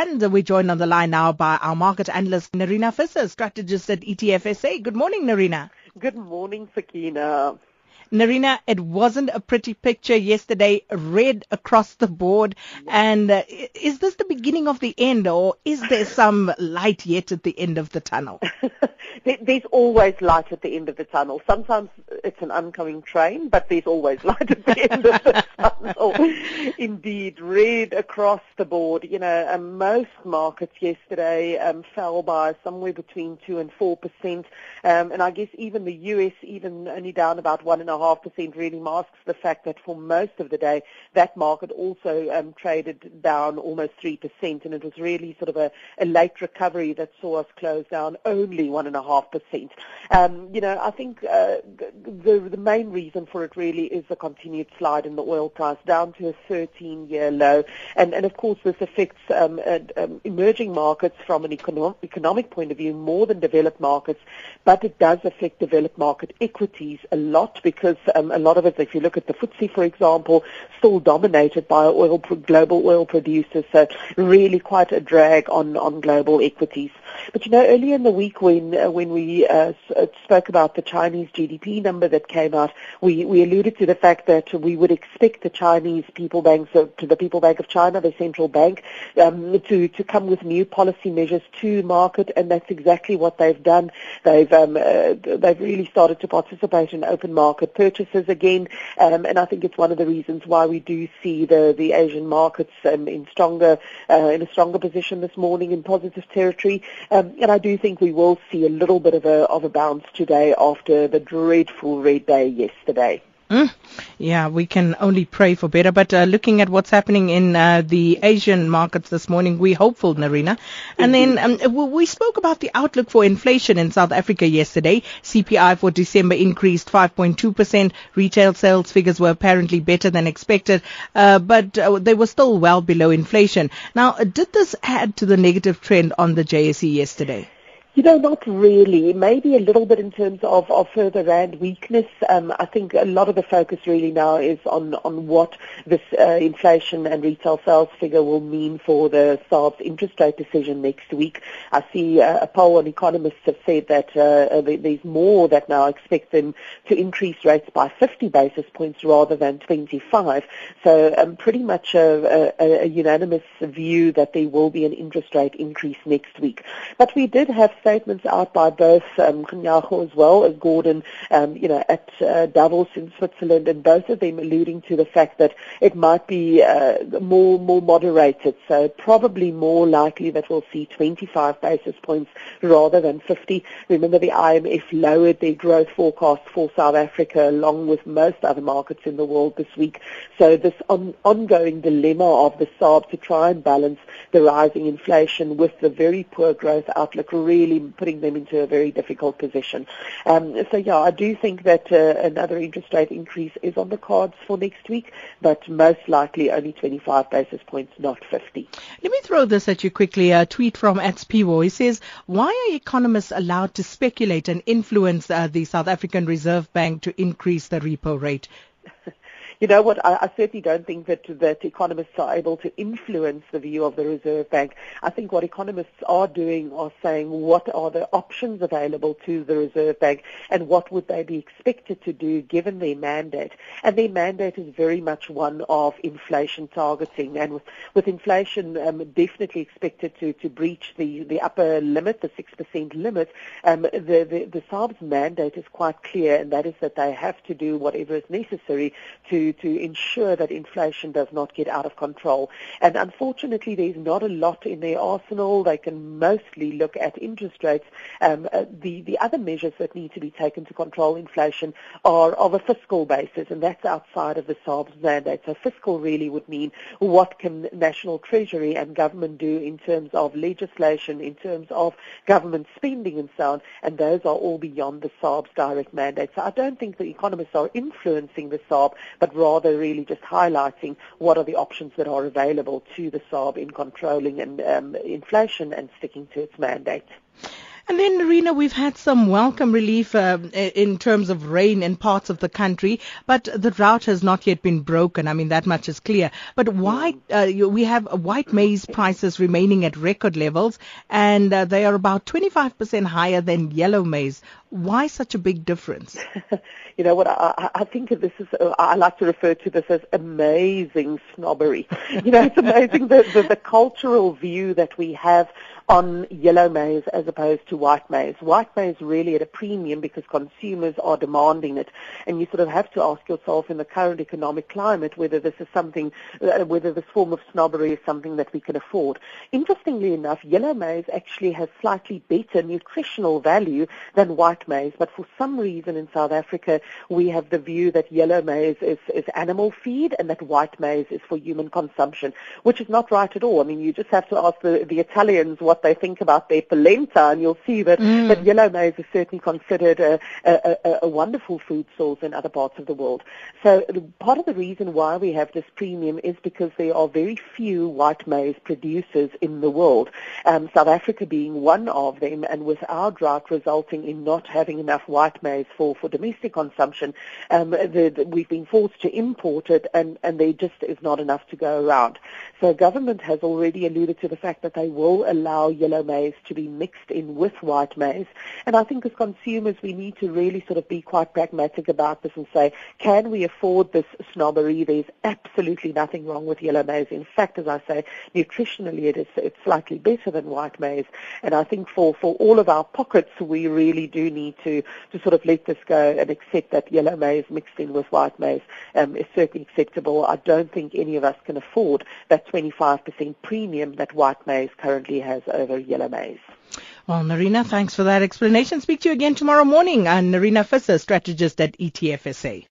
And we're joined on the line now by our market analyst, Nerina Visser, strategist at ETFSA. Good morning, Nerina. Good morning, Sakina. Nerina, it wasn't a pretty picture yesterday, red across the board. And uh, is this the beginning of the end, or is there some light yet at the end of the tunnel? there's always light at the end of the tunnel. Sometimes it's an oncoming train, but there's always light at the end of the tunnel. Indeed, red across the board. You know, um, most markets yesterday um, fell by somewhere between two and four percent, um, and I guess even the US, even only down about one and a 2.5% really masks the fact that for most of the day, that market also um, traded down almost 3%, and it was really sort of a, a late recovery that saw us close down only 1.5%. Um, you know, I think uh, the, the main reason for it really is the continued slide in the oil price down to a 13-year low, and, and of course this affects um, um, emerging markets from an economic, economic point of view more than developed markets, but it does affect developed market equities a lot because because um, a lot of it, if you look at the FTSE, for example, still dominated by oil global oil producers, so really quite a drag on, on global equities. But you know, earlier in the week when uh, when we uh, uh spoke about the Chinese GDP number that came out, we, we alluded to the fact that we would expect the Chinese people Bank, uh, to the People Bank of China, the central bank, um, to to come with new policy measures to market, and that's exactly what they've done. They've um, uh, they've really started to participate in open market purchases again, um, and I think it's one of the reasons why we do see the the Asian markets um, in stronger uh, in a stronger position this morning in positive territory. Um, and I do think we will see a little bit of a of a bounce today after the dreadful red day yesterday. Mm. Yeah, we can only pray for better. But uh, looking at what's happening in uh, the Asian markets this morning, we're hopeful, Nerina. And mm-hmm. then um, we spoke about the outlook for inflation in South Africa yesterday. CPI for December increased 5.2%. Retail sales figures were apparently better than expected, uh, but uh, they were still well below inflation. Now, did this add to the negative trend on the JSE yesterday? You know, not really. Maybe a little bit in terms of, of further rand weakness. Um, I think a lot of the focus really now is on, on what this uh, inflation and retail sales figure will mean for the SARB's interest rate decision next week. I see uh, a poll on economists have said that uh, there's more that now expect them to increase rates by 50 basis points rather than 25. So um, pretty much a, a, a unanimous view that there will be an interest rate increase next week. But we did have statements out by both um, as well as Gordhan, um, you know, at uh, Davos in Switzerland, and both of them alluding to the fact that it might be uh, more more moderated. So probably more likely that we'll see 25 basis points rather than 50. Remember, the IMF lowered their growth forecast for South Africa, along with most other markets in the world this week. So this on, ongoing dilemma of the SARB to try and balance the rising inflation with the very poor growth outlook really putting them into a very difficult position. Um, so yeah, I do think that uh, another interest rate increase is on the cards for next week, but most likely only 25 basis points, not 50. Let me throw this at you quickly. A tweet from Atspiwo. He says, why are economists allowed to speculate and influence uh, the South African Reserve Bank to increase the repo rate? you know what, I, I certainly don't think that, that economists are able to influence the view of the Reserve Bank. I think what economists are doing are saying what are the options available to the Reserve Bank and what would they be expected to do given their mandate. And their mandate is very much one of inflation targeting and with, with inflation um, definitely expected to, to breach the, the upper limit, the 6% limit, um, the, the, the SARB's mandate is quite clear and that is that they have to do whatever is necessary to to, ensure that inflation does not get out of control. And unfortunately, there's not a lot in their arsenal. They can mostly look at interest rates. Um, uh, the, the other measures that need to be taken to control inflation are of a fiscal basis, and that's outside of the SARB's mandate. So fiscal really would mean what can national treasury and government do in terms of legislation, in terms of government spending and so on, and those are all beyond the SARB's direct mandate. So I don't think the economists are influencing the SARB, but rather really just highlighting what are the options that are available to the SARB in controlling and, um, inflation and sticking to its mandate. And then, Nerina, we've had some welcome relief uh, in terms of rain in parts of the country, but the drought has not yet been broken. I mean, that much is clear. But why uh, we have white maize prices remaining at record levels, and uh, they are about 25% higher than yellow maize. Why such a big difference? you know what? I, I think this is. Uh, I like to refer to this as amazing snobbery. you know, it's amazing the, the the cultural view that we have on yellow maize as opposed to white maize. White maize really at a premium because consumers are demanding it, and you sort of have to ask yourself in the current economic climate whether this is something, uh, whether this form of snobbery is something that we can afford. Interestingly enough, yellow maize actually has slightly better nutritional value than white maize, but for some reason in South Africa we have the view that yellow maize is, is animal feed and that white maize is for human consumption, which is not right at all. I mean, you just have to ask the, the Italians what what they think about their polenta, and you'll see that, mm. that yellow maize is certainly considered a, a, a, a wonderful food source in other parts of the world. So part of the reason why we have this premium is because there are very few white maize producers in the world, um, South Africa being one of them, and with our drought resulting in not having enough white maize for, for domestic consumption, um, the, the, we've been forced to import it, and, and there just is not enough to go around. So government has already alluded to the fact that they will allow yellow maize to be mixed in with white maize. And I think as consumers, we need to really sort of be quite pragmatic about this and say, can we afford this snobbery? There's absolutely nothing wrong with yellow maize. In fact, as I say, nutritionally it is it's slightly better than white maize. And I think for, for all of our pockets, we really do need to, to sort of let this go and accept that yellow maize mixed in with white maize um, is certainly acceptable. I don't think any of us can afford that 25% premium that white maize currently has over yellow maize. Well, Nerina, thanks for that explanation. Speak to you again tomorrow morning. I'm Nerina Visser, strategist at ETFSA.